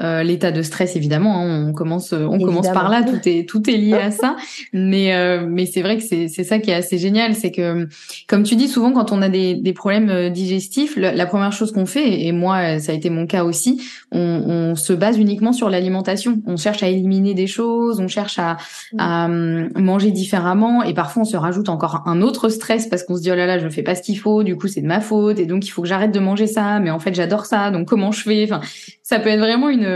euh, euh l'état de stress évidemment. Hein, on commence, on commence par là. Tout est tout est lié à ça. Mais mais c'est vrai que c'est c'est ça qui est assez génial, c'est que comme tu dis souvent quand on a des des problèmes digestifs, la, première chose qu'on fait, et moi ça a été mon cas aussi, on, on se base uniquement sur l'alimentation. On cherche à éliminer des choses, on cherche à, à hum, manger différemment et parfois on se rajoute encore un autre stress parce qu'on se dit oh là là je fais pas ce qu'il faut du coup c'est de ma faute et donc il faut que j'arrête de manger ça mais en fait j'adore ça donc comment je fais? Enfin ça peut être vraiment une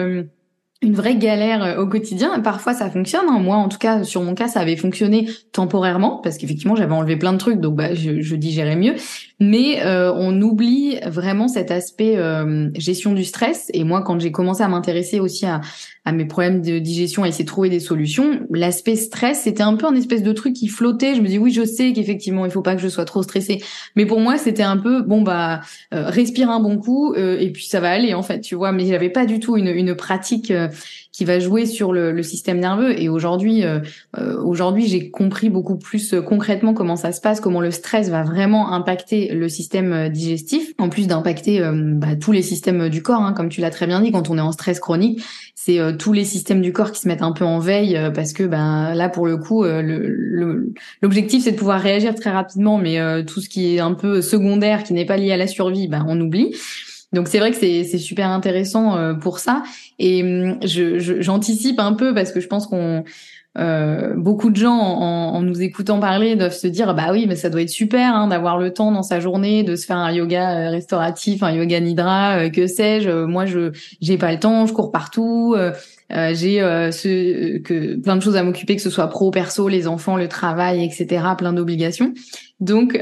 une vraie galère euh, au quotidien. Parfois, ça fonctionne. Hein. Moi, en tout cas, sur mon cas, ça avait fonctionné temporairement parce qu'effectivement, j'avais enlevé plein de trucs, donc bah, je, je digérais mieux. Mais euh, on oublie vraiment cet aspect euh, gestion du stress. Et moi, quand j'ai commencé à m'intéresser aussi à, à mes problèmes de digestion, à essayer de trouver des solutions, l'aspect stress, c'était un peu un espèce de truc qui flottait. Je me dis oui, je sais qu'effectivement, il faut pas que je sois trop stressée. Mais pour moi, c'était un peu bon bah respire un bon coup et puis ça va aller en fait, tu vois. Mais j'avais pas du tout une, une pratique qui va jouer sur le, le système nerveux. Et aujourd'hui, euh, euh, aujourd'hui, j'ai compris beaucoup plus euh, concrètement comment ça se passe, comment le stress va vraiment impacter le système digestif, en plus d'impacter bah, tous les systèmes du corps, hein, comme tu l'as très bien dit. Quand on est en stress chronique, c'est tous les systèmes du corps qui se mettent un peu en veille parce que ben là pour le coup l'objectif c'est de pouvoir réagir très rapidement mais tout ce qui est un peu secondaire qui n'est pas lié à la survie ben on oublie donc c'est vrai que c'est super intéressant euh, pour ça. Et hum, je j'anticipe un peu parce que je pense qu'on euh, beaucoup de gens en, en, nous écoutant parler doivent se dire bah oui mais ça doit être super hein, d'avoir le temps dans sa journée de se faire un yoga euh, restauratif, un yoga nidra, que sais-je. Moi je j'ai pas le temps, je cours partout. j'ai ce, que plein de choses à m'occuper, que ce soit pro, perso, les enfants, le travail, etc. Plein d'obligations. Donc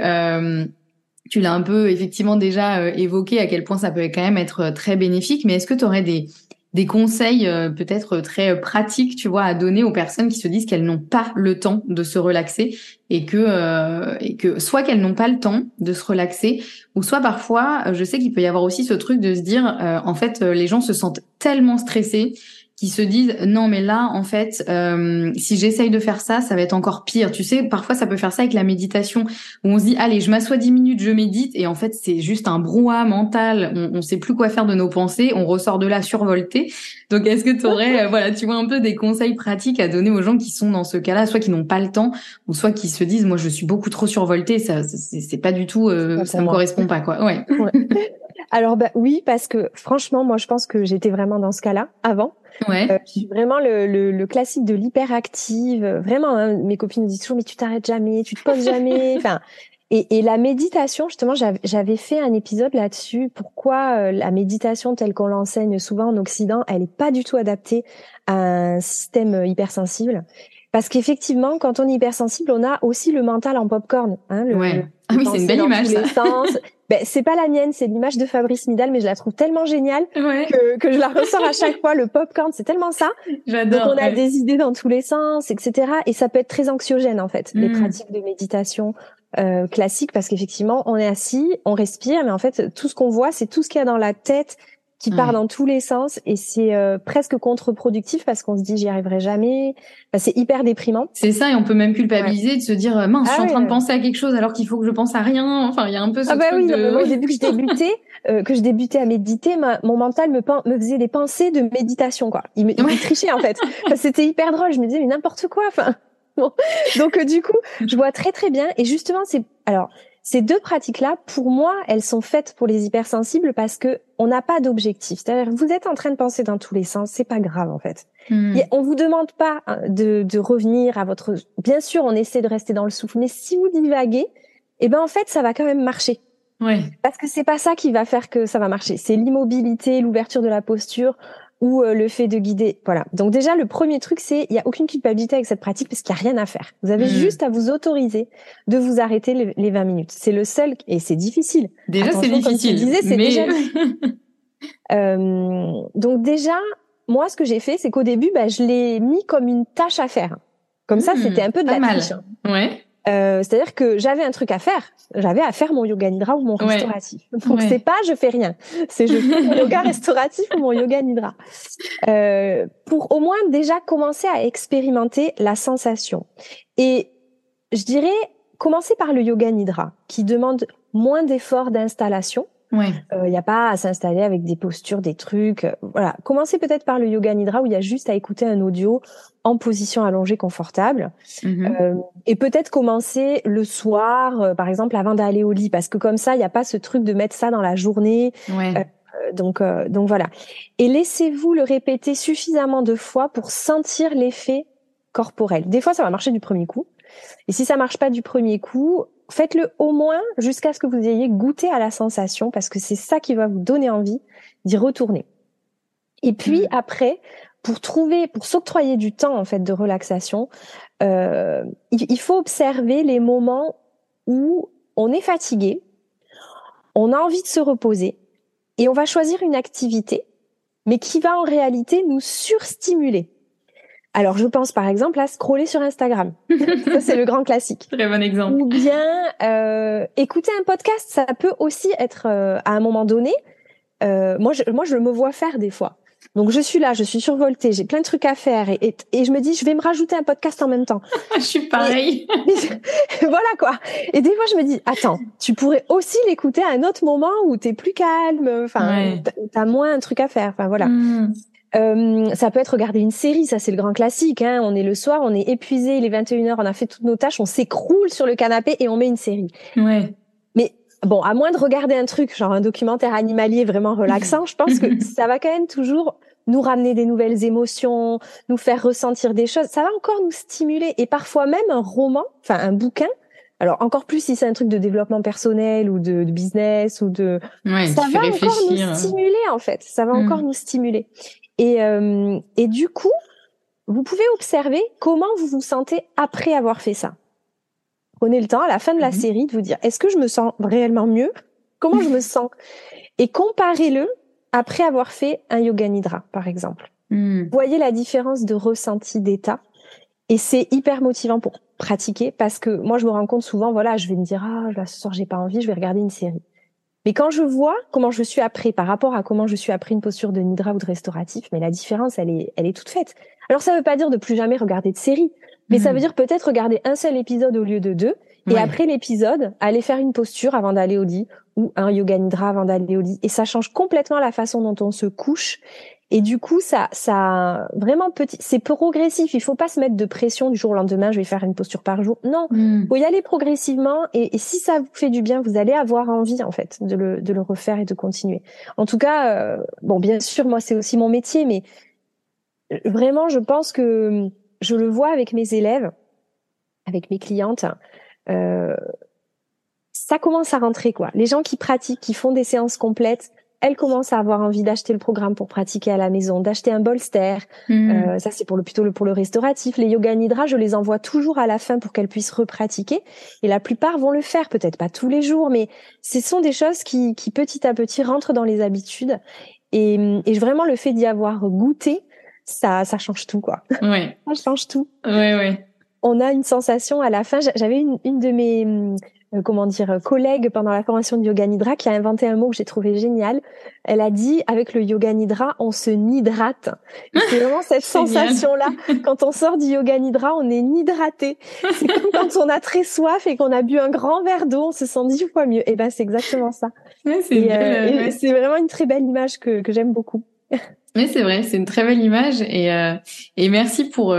tu l'as un peu effectivement déjà euh, évoqué à quel point ça peut quand même être euh, très bénéfique, mais est-ce que tu aurais des, des conseils euh, peut-être très pratiques, tu vois, à donner aux personnes qui se disent qu'elles n'ont pas le temps de se relaxer et que et que soit qu'elles n'ont pas le temps de se relaxer ou soit parfois, je sais qu'il peut y avoir aussi ce truc de se dire en fait les gens se sentent tellement stressés qui se disent non mais là en fait euh, si j'essaye de faire ça ça va être encore pire. Tu sais parfois ça peut faire ça avec la méditation où on se dit allez je m'assois dix minutes je médite et en fait c'est juste un brouhaha mental. On, on sait plus quoi faire de nos pensées on ressort de là survolté donc est-ce que tu aurais euh, voilà tu vois un peu des conseils pratiques à donner aux gens qui sont dans ce cas-là soit qui n'ont pas le temps ou soit qui se disent moi je suis beaucoup trop survolté ça c'est pas du tout euh, ça me correspond pas quoi. Ouais. Alors bah oui parce que franchement moi je pense que j'étais vraiment dans ce cas-là avant Ouais. Euh, vraiment le, le, le, classique de l'hyperactive. Vraiment, hein, mes copines me disent toujours mais tu t'arrêtes jamais, tu te poses jamais. enfin, Et, et la méditation, justement, j'avais fait un épisode là-dessus. Pourquoi euh, la méditation telle qu'on l'enseigne souvent en Occident, elle n'est pas du tout adaptée à un système hypersensible. Parce qu'effectivement, quand on est hypersensible, on a aussi le mental en popcorn. Hein, le, ouais. Ah oui, c'est une belle image. Ben, c'est pas la mienne, c'est l'image de Fabrice Midal, mais je la trouve tellement géniale que, que je la ressors à chaque fois. Le popcorn, c'est tellement ça. J'adore. Donc on a des idées dans tous les sens, etc. Et ça peut être très anxiogène en fait, les mm. pratiques de méditation euh, classiques, parce qu'effectivement, on est assis, on respire, mais en fait, tout ce qu'on voit, c'est tout ce qu'il y a dans la tête qui part dans tous les sens et c'est euh, presque contre-productif parce qu'on se dit j'y arriverai jamais. c'est hyper déprimant. C'est ça et on peut même culpabiliser de se dire euh, mince, je suis ah en train de penser à quelque chose alors qu'il faut que je pense à rien. Enfin, il y a un peu ce ah bah oui, de... au début que je débutais, euh, que je débutais à méditer, ma, mon mental me, me faisait des pensées de méditation quoi. Il me, il trichait en fait. C'était hyper drôle. Je me disais mais n'importe quoi. Enfin. Donc du coup, je vois très très bien et justement c'est alors ces deux pratiques-là, pour moi, elles sont faites pour les hypersensibles parce que on n'a pas d'objectif. C'est-à-dire, vous êtes en train de penser dans tous les sens, c'est pas grave en fait. Hmm. on vous demande pas hein, de, de, revenir à votre. Bien sûr, on essaie de rester dans le souffle, mais si vous divaguez, eh ben en fait, ça va quand même marcher. Ouais. Parce que c'est pas ça qui va faire que ça va marcher. C'est l'immobilité, l'ouverture de la posture, ou euh, le fait de guider. Voilà. Donc déjà, le premier truc, c'est il y a aucune culpabilité avec cette pratique parce qu'il y a rien à faire. Vous avez mm. juste à vous autoriser de vous arrêter les, 20 minutes. C'est le seul et c'est difficile. Déjà, c'est difficile. c'est déjà. euh, donc déjà, moi, ce que j'ai fait, c'est qu'au début, bah, je l'ai mis comme une tâche à faire. Comme ça, mm. c'était un peu de la mal. Hein. Ouais. Euh, c'est-à-dire que j'avais un truc à faire. J'avais à faire mon yoga nidra ou mon restauratif. Donc c'est pas je fais rien, c'est je fais mon yoga restauratif ou mon yoga nidra. Euh, pour au moins déjà commencer à expérimenter la sensation. Et je dirais commencer par le yoga nidra qui demande moins d'efforts d'installation il ouais. n'y euh, a pas à s'installer avec des postures, des trucs. Euh, voilà. Commencez peut-être par le yoga nidra où il y a juste à écouter un audio en position allongée confortable. Mm-hmm. Euh, et peut-être commencer le soir, euh, par exemple, avant d'aller au lit, parce que comme ça, il n'y a pas ce truc de mettre ça dans la journée. Ouais. donc, donc voilà. Et laissez-vous le répéter suffisamment de fois pour sentir l'effet corporel. Des fois, ça va marcher du premier coup. Et si ça marche pas du premier coup, faites-le au moins jusqu'à ce que vous ayez goûté à la sensation, parce que c'est ça qui va vous donner envie d'y retourner. Et puis mmh. après, pour trouver, pour s'octroyer du temps en fait de relaxation, euh, il, faut observer les moments où on est fatigué, on a envie de se reposer, et on va choisir une activité, mais qui va en réalité nous surstimuler. Alors, je pense par exemple à scroller sur Instagram. ça, c'est le grand classique. Très bon exemple. Ou bien euh, écouter un podcast. Ça peut aussi être euh, à un moment donné. Euh, moi, je, moi, je me vois faire des fois. Donc, je suis là, je suis survoltée, j'ai plein de trucs à faire et, et, et, je me dis, je vais me rajouter un podcast en même temps. je suis pareil. voilà quoi. Et des fois, je me dis, attends, tu pourrais aussi l'écouter à un autre moment où t'es plus calme, enfin, tu t'as moins un truc à faire. Enfin, voilà. Hmm. Euh, ça peut être regarder une série, ça c'est le grand classique. Hein. On est le soir, on est épuisé, il est 21h, on a fait toutes nos tâches, on s'écroule sur le canapé et on met une série. Ouais. Mais bon, à moins de regarder un truc, genre un documentaire animalier vraiment relaxant, je pense que ça va quand même toujours nous ramener des nouvelles émotions, nous faire ressentir des choses. Ça va encore nous stimuler et parfois même un roman, enfin un bouquin. Alors encore plus si c'est un truc de développement personnel ou de, business ou de, ouais, ça va encore nous stimuler en fait. Ça va mm. encore nous stimuler. Et, euh, et du coup, vous pouvez observer comment vous vous sentez après avoir fait ça. Prenez le temps à la fin de la mhm. série de vous dire est-ce que je me sens réellement mieux? Comment je me sens? Et comparez-le après avoir fait un yoga nidra, par exemple. Hmm. Voyez la différence de ressenti d'état. Et c'est hyper motivant pour pratiquer parce que moi, je me rends compte souvent, voilà, je vais me dire, ah, là, ce soir, j'ai pas envie, je vais regarder une série. Mais quand je vois comment je suis après par rapport à comment je suis après une posture de nidra ou de restauratif, mais la différence, elle est, elle est toute faite. Alors ça veut pas dire de plus jamais regarder de série, mais ça hmm. veut dire peut-être regarder un seul épisode au lieu de deux, et après l'épisode, aller faire une posture avant d'aller au lit ou un yoga nidra avant d'aller au lit. Et ça change complètement la façon dont on se couche et du coup, ça, ça vraiment petit, c'est progressif. Il faut pas se mettre de pression du jour au lendemain. Je vais faire une posture par jour. Non, mm. faut y aller progressivement. Et, si ça vous fait du bien, vous allez avoir envie en fait de le, de le refaire et de continuer. En tout cas, euh, bon, bien sûr, moi c'est aussi mon métier, mais euh, vraiment, je pense que je le vois avec mes élèves, avec mes clientes. Euh, ça commence à rentrer quoi. Les gens qui pratiquent, qui font des séances complètes, elles commencent à avoir envie d'acheter le programme pour pratiquer à la maison, d'acheter un bolster. Mmh. Euh, ça c'est pour le plutôt le, pour le restauratif. Les yoga nidra, je les envoie toujours à la fin pour qu'elles puissent repratiquer. Et la plupart vont le faire, peut-être pas tous les jours, mais ce sont des choses qui, qui petit à petit rentrent dans les habitudes. Et, et vraiment le fait d'y avoir goûté, ça, ça change tout quoi. Oui. ça change tout. Oui, oui. On a une sensation à la fin. J'avais une, une de mes comment dire euh, collègue pendant la formation de yoga nidra qui a inventé un mot que j'ai trouvé génial. Elle a dit avec le yoga nidra, on se nidrate. C'est vraiment cette sensation là quand on sort du yoga nidra, on est nidraté. C'est comme quand on a très soif et qu'on a bu un grand verre d'eau, on se sent dix fois mieux. Et ben c'est exactement ça. Ouais, c'est euh, vraiment une très belle image que, que j'aime beaucoup. Oui, c'est vrai, c'est une très belle image et euh, et merci pour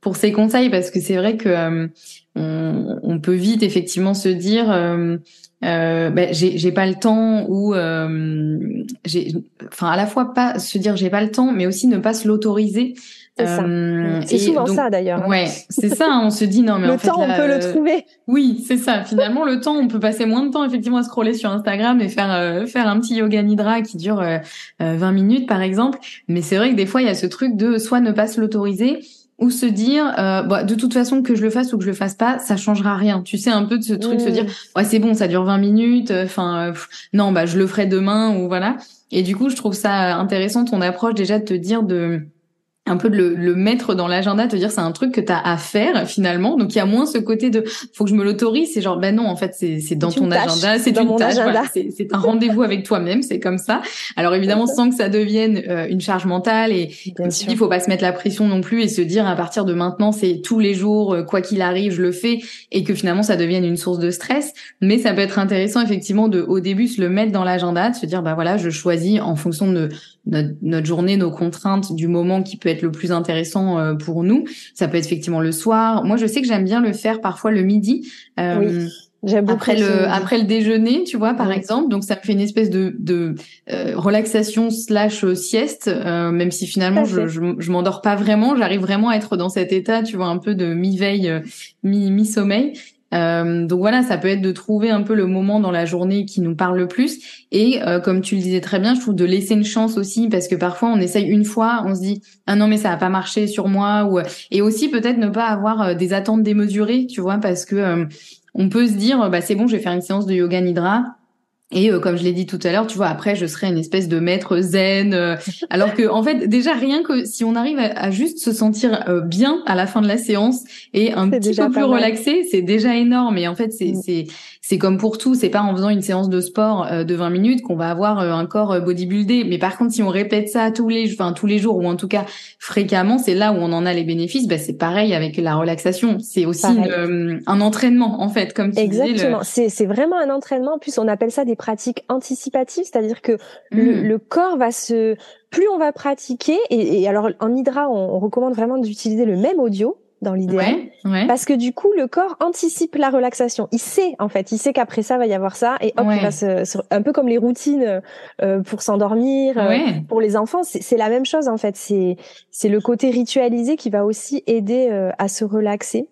pour ces conseils parce que c'est vrai que on, on, peut vite effectivement se dire euh, euh, bah, j'ai pas le temps ou euh, j'ai enfin à la fois pas se dire j'ai pas le temps mais aussi ne pas se l'autoriser euh, c'est souvent ça d'ailleurs. Hein. Ouais, c'est ça. On se dit non mais le en fait, temps on peut le trouver. Oui, c'est ça. Finalement, le temps, on peut passer moins de temps effectivement à scroller sur Instagram et faire euh, faire un petit yoga nidra qui dure 20 minutes par exemple. Mais c'est vrai que des fois il y a ce truc de soit ne pas se l'autoriser ou se dire euh, bah, de toute façon que je le fasse ou que je le fasse pas ça changera rien. Tu sais un peu de ce truc se dire ouais c'est bon ça dure 20 minutes enfin euh, non bah je le ferai demain ou voilà. Et du coup je trouve ça intéressant ton approche déjà de te dire de un peu de le, le mettre dans l'agenda, te dire c'est un truc que tu as à faire finalement. Donc il y a moins ce côté de faut que je me l'autorise, c'est genre ben non en fait c'est c'est dans ton agenda, c'est une tâche, voilà, c'est un rendez-vous avec toi-même, c'est comme ça. Alors évidemment sans que ça devienne euh, une charge mentale et il faut pas se mettre la pression non plus et se dire à partir de maintenant c'est tous les jours euh, quoi qu'il arrive je le fais et que finalement ça devienne une source de stress. Mais ça peut être intéressant effectivement de au début se le mettre dans l'agenda, de se dire bah voilà je choisis en fonction de notre, notre journée, nos contraintes du moment qui peut être le plus intéressant euh, pour nous. Ça peut être effectivement le soir. Moi, je sais que j'aime bien le faire parfois le midi. Euh, oui. J'aime après le après le déjeuner, tu vois, par exemple. Donc ça me fait une espèce de de euh, relaxation slash sieste, même si finalement je, je, je m'endors pas vraiment. J'arrive vraiment à être dans cet état, tu vois, un peu de mi veille, mi mi sommeil. Euh, donc voilà, ça peut être de trouver un peu le moment dans la journée qui nous parle le plus. Et euh, comme tu le disais très bien, je trouve de laisser une chance aussi parce que parfois on essaye une fois, on se dit ah non mais ça va pas marcher sur moi ou et aussi peut-être ne pas avoir euh, des attentes démesurées, tu vois, parce que on peut se dire bah c'est bon, je vais faire une séance de yoga nidra et euh, comme je l'ai dit tout à l'heure, tu vois, après, je serais une espèce de maître zen. Euh, alors que, en fait, déjà rien que si on arrive à, juste se sentir euh, bien à la fin de la séance et un petit peu plus relaxé, c'est déjà énorme. Et en fait, c'est mm. C'est comme pour tout. C'est pas en faisant une séance de sport de 20 minutes qu'on va avoir un corps bodybuildé. Mais par contre, si on répète ça tous les, enfin tous les jours ou en tout cas fréquemment, c'est là où on en a les bénéfices. Bah, c'est pareil avec la relaxation. C'est aussi un entraînement en fait, comme tu Exactement. C'est c'est vraiment un entraînement. En plus, on appelle ça des pratique anticipative, c'est-à-dire que le, mm. corps va se, plus on va pratiquer, et, alors en hydra, on, recommande vraiment d'utiliser le même audio dans l'idéal, parce que du coup le corps anticipe la relaxation. Il sait en fait, il sait qu'après ça va y avoir ça, et hop, il va se, un peu comme les routines euh, pour s'endormir, euh, pour les enfants, c'est la même chose en fait. C'est c'est le côté ritualisé qui va aussi aider euh, à se relaxer.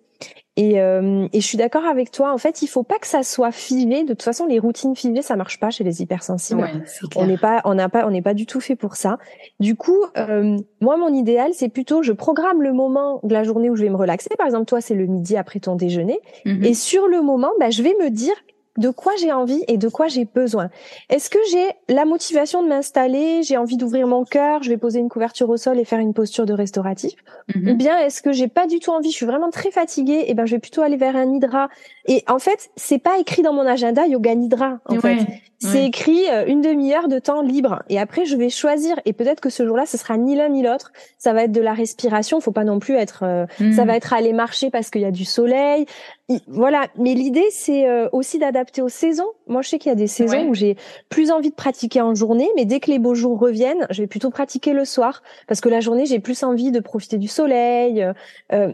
Et, euh, et, je suis d'accord avec toi. En fait, il faut pas que ça soit figé. De toute façon, les routines figées, ça marche pas chez les hypersensibles. Ouais, on n'est pas, on n'a pas, on n'est pas du tout fait pour ça. Du coup, euh, moi, mon idéal, c'est plutôt, je programme le moment de la journée où je vais me relaxer. Par exemple, toi, c'est le midi après ton déjeuner. Mhm. Et sur le moment, bah, je vais me dire de quoi j'ai envie et de quoi j'ai besoin. Est-ce que j'ai la motivation de m'installer, j'ai envie d'ouvrir mon cœur, je vais poser une couverture au sol et faire une posture de restauratif mhm. Ou bien est-ce que j'ai pas du tout envie, je suis vraiment très fatiguée, et ben je vais plutôt aller vers un hydra. Et en fait, c'est pas écrit dans mon agenda yoga nidra en fait. C'est écrit euh, une demi-heure de temps libre et après je vais choisir et peut-être que ce jour-là ce sera ni l'un ni l'autre. Ça va être de la respiration, faut pas non plus être euh, ça mhm. va être aller marcher parce qu'il y a du soleil, voilà, mais l'idée c'est euh, aussi d'adapter aux saisons. Moi, je sais qu'il y a des saisons où j'ai plus envie de pratiquer en journée, mais dès que les beaux jours reviennent, je vais plutôt pratiquer le soir parce que la journée j'ai plus envie de profiter du soleil. Euh, euh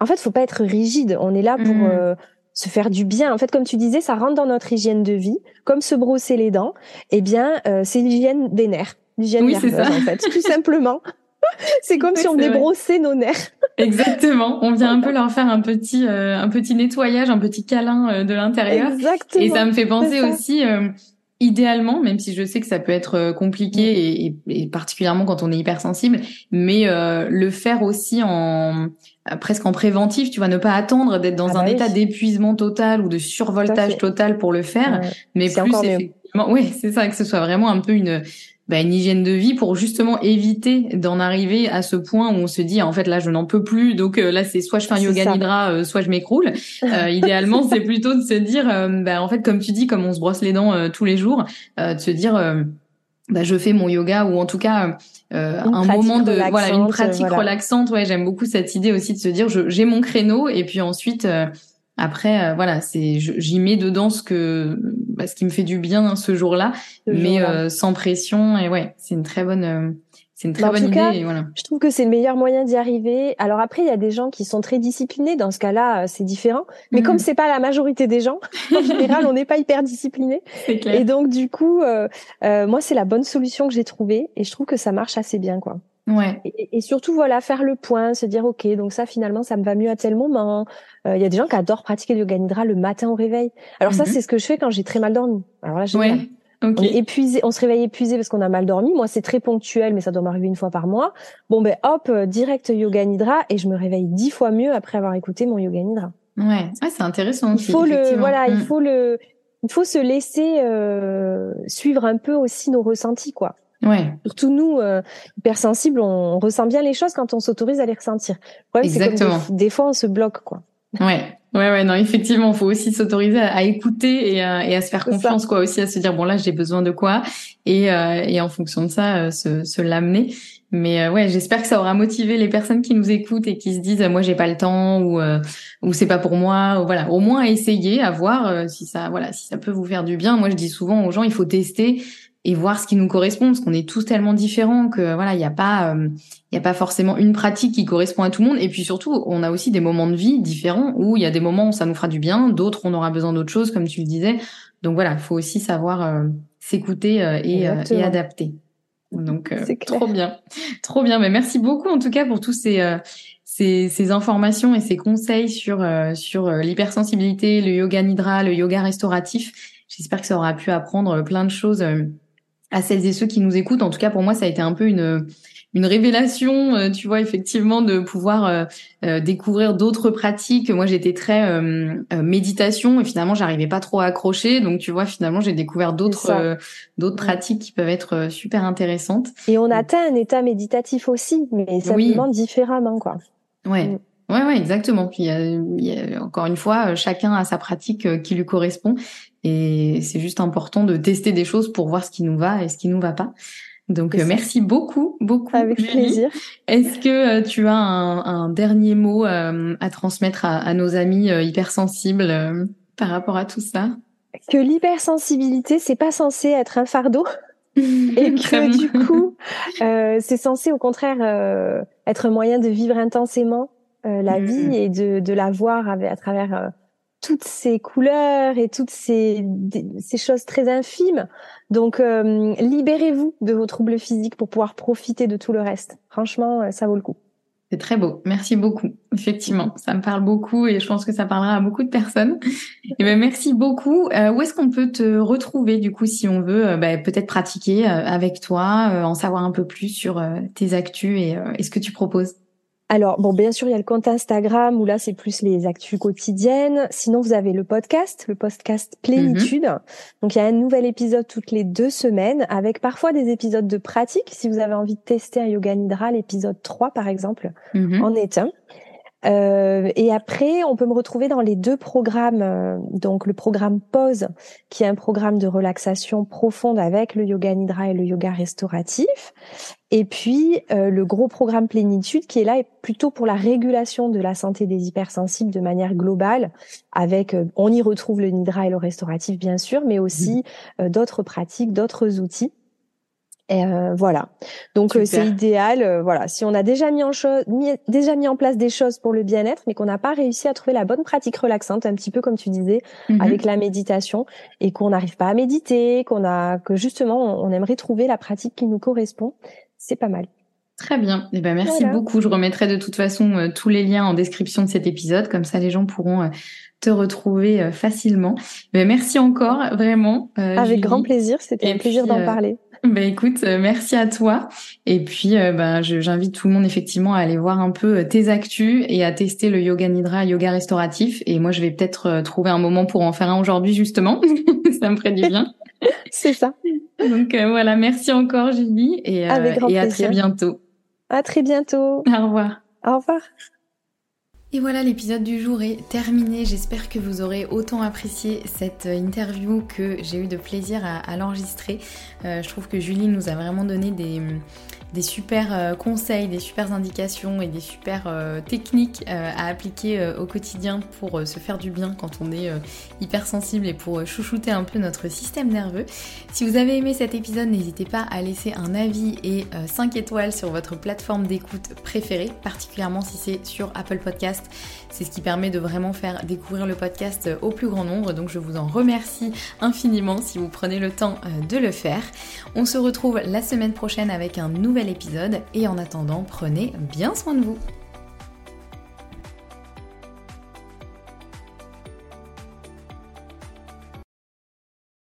en fait, faut pas être rigide. On est là pour mmh. euh, se faire du bien. En fait, comme tu disais, ça rentre dans notre hygiène de vie, comme se brosser les dents. Eh bien, c'est l'hygiène des nerfs, l'hygiène oui, nerveuse en fait, tout simplement. c'est comme si on débrossait nos nerfs. Exactement. On vient un peu leur faire un petit, euh, un petit nettoyage, un petit câlin euh, de l'intérieur. Exactement. Et ça me fait penser aussi, euh, idéalement, même si je sais que ça peut être compliqué mm. et, et, particulièrement quand on est hypersensible, mais le faire aussi en presque en préventif, tu vois, ne pas attendre d'être dans ah un bah état d'épuisement total ou de survoltage total pour le faire, mais plus effectivement, oui, c'est ça, que ce soit vraiment un peu une bah, une hygiène de vie pour justement éviter d'en arriver à ce point où on se dit en fait là je n'en peux plus. Donc euh, là c'est soit je fais un yoga nidra euh, soit je m'écroule. Euh, idéalement c'est plutôt de se dire bah, en fait comme tu dis comme on se brosse les dents tous les jours de se dire bah, je fais mon yoga ou en tout cas un moment de voilà une pratique relaxante. Ouais j'aime beaucoup cette idée aussi de se dire j'ai mon créneau et puis ensuite après, euh, voilà, c'est j'y mets dedans ce que bah, ce qui me fait du bien ce jour-là, mais euh, sans pression. Et ouais, c'est une très bonne euh, c'est une très bonne idée. voilà. Je trouve que c'est le meilleur moyen d'y arriver. Alors après, il y a des gens qui sont très disciplinés. Dans ce cas-là, c'est différent. Mais comme mm. c'est pas la majorité des gens, en général, on n'est pas hyper discipliné. Et donc du coup, moi, c'est la bonne solution que j'ai trouvée, et je trouve que ça marche assez bien, quoi. Ouais. Et, surtout, voilà, faire le point, se dire, OK, donc ça, finalement, ça me va mieux à tel moment. Euh, il y a des gens qui adorent pratiquer le yoga nidra le matin au réveil. Alors ça, mhm. c'est ce que je fais quand j'ai très mal dormi. Alors là, ouais. On est épuisé, on se réveille épuisé parce qu'on a mal dormi. Moi, c'est très ponctuel, mais ça doit m'arriver une fois par mois. Bon, ben hop, euh, direct yoga nidra et je me réveille dix fois mieux après avoir écouté mon yoga nidra. Ouais, ouais c'est intéressant. Il faut le, voilà, il mm. faut le, il faut se laisser euh, suivre un peu aussi nos ressentis, quoi. Ouais. Surtout nous, euh, hypersensibles, on ressent bien les choses quand on s'autorise à les ressentir. Exactement. des, fois, on se bloque, quoi. Ouais. Ouais, ouais, non, effectivement, faut aussi s'autoriser à, écouter et à, et à se faire confiance, quoi, aussi à se dire bon là, j'ai besoin de quoi, et, euh, et en fonction de ça, euh, se, se l'amener. Mais euh, ouais, j'espère que ça aura motivé les personnes qui nous écoutent et qui se disent moi j'ai pas le temps ou ou c'est pas pour moi. Ou, voilà, au moins essayer, à voir si ça, voilà, si ça peut vous faire du bien. Moi, je dis souvent aux gens, il faut tester et voir ce qui nous correspond parce qu'on est tous tellement différents que voilà il n'y a pas il euh, y a pas forcément une pratique qui correspond à tout le monde. Et puis surtout on a aussi des moments de vie différents où il y a des moments où ça nous fera du bien d'autres on aura besoin d'autre chose comme tu le disais. Donc voilà il faut aussi savoir euh, s'écouter euh, et, et, adapter. Donc trop bien. Trop bien. Mais merci beaucoup en tout cas pour tous ces ces, ces informations et ces conseils sur sur l'hypersensibilité le yoga nidra le yoga restauratif. J'espère que ça aura pu apprendre plein de choses à celles et ceux qui nous écoutent. En tout cas, pour moi, ça a été un peu une une révélation, euh, tu vois, effectivement, de pouvoir euh, euh, découvrir d'autres pratiques. Moi, j'étais très méditation et finalement, j'arrivais pas trop à accrocher. Donc, tu vois, finalement, j'ai découvert d'autres d'autres pratiques qui peuvent être super intéressantes. Et on atteint un état méditatif aussi, mais simplement différemment, quoi. Ouais. Mm. Ouais, ouais, exactement. Puis il y a, encore une fois, chacun a sa pratique qui lui correspond. Et c'est juste important de tester des choses pour voir ce qui nous va et ce qui nous va pas. Donc euh, merci beaucoup, beaucoup. Avec plaisir. Est-ce que euh, tu as un, un dernier mot euh, à transmettre à, à nos amis hypersensibles par rapport à tout ça? Que l'hypersensibilité, c'est pas censé être un fardeau. et que du coup, c'est censé au contraire être un moyen de vivre intensément la mm. vie et de, de la voir à travers toutes ces couleurs et toutes ces, ces choses très infimes. Donc, euh, libérez-vous de vos troubles physiques pour pouvoir profiter de tout le reste. Franchement, euh, ça vaut le coup. C'est très beau. Merci beaucoup. Effectivement, ça me parle beaucoup et je pense que ça parlera à beaucoup de personnes. Et ben merci beaucoup. Euh, où est-ce qu'on peut te retrouver du coup si on veut bah, peut-être pratiquer avec toi, en savoir un peu plus sur tes actus et, et ce que tu proposes? Alors, bon, bien sûr, il y a le compte Instagram où là, c'est plus les actus quotidiennes. Sinon, vous avez le podcast, le podcast Plénitude. Mhm. Donc, il y a un nouvel épisode toutes les deux semaines avec parfois des épisodes de pratique. Si vous avez envie de tester un yoga nidra, l'épisode 3, par exemple, mhm. en est un. Euh, et après, on peut me retrouver dans les deux programmes, euh, donc le programme Pause, qui est un programme de relaxation profonde avec le yoga nidra et le yoga restauratif, et puis euh, le gros programme Plénitude, qui est là plutôt pour la régulation de la santé des hypersensibles de manière globale, avec, on y retrouve le nidra et le restauratif bien sûr, mais aussi mmh. d'autres pratiques, d'autres outils. Et euh, voilà. Donc euh, c'est idéal. Euh, voilà, si on a déjà mis en chose, déjà mis en place des choses pour le bien-être, mais qu'on n'a pas réussi à trouver la bonne pratique relaxante, un petit peu comme tu disais, mhm. avec la méditation, et qu'on n'arrive pas à méditer, qu'on a, que justement on aimerait trouver la pratique qui nous correspond, c'est pas mal. Très bien. Eh ben, merci beaucoup. Je remettrai de toute façon tous les liens en description de cet épisode. Comme ça, les gens pourront te retrouver facilement. Mais merci encore, vraiment. Avec grand plaisir. C'était un plaisir d'en parler. Ben écoute, euh, merci à toi. Et puis, euh, ben, j'invite tout le monde effectivement à aller voir un peu euh, tes actus et à tester le yoga nidra, yoga restauratif. Et moi, je vais peut-être trouver un moment pour en faire un aujourd'hui justement. ça me ferait du bien. C'est ça. Donc voilà, merci encore Julie et, et à très bientôt. À très bientôt. Au revoir. Au revoir. Et voilà, l'épisode du jour est terminé. J'espère que vous aurez autant apprécié cette interview que j'ai eu de plaisir à, l'enregistrer. Euh, je trouve que Julie nous a vraiment donné des, des super euh, conseils, des super indications et des super euh, techniques euh, à appliquer au quotidien pour se faire du bien quand on est hypersensible et pour chouchouter un peu notre système nerveux. Si vous avez aimé cet épisode, n'hésitez pas à laisser un avis et 5 étoiles sur votre plateforme d'écoute préférée, particulièrement si c'est sur Apple Podcast. C'est ce qui permet de vraiment faire découvrir le podcast au plus grand nombre, donc je vous en remercie infiniment si vous prenez le temps de le faire. On se retrouve la semaine prochaine avec un nouvel épisode et en attendant, prenez bien soin de vous.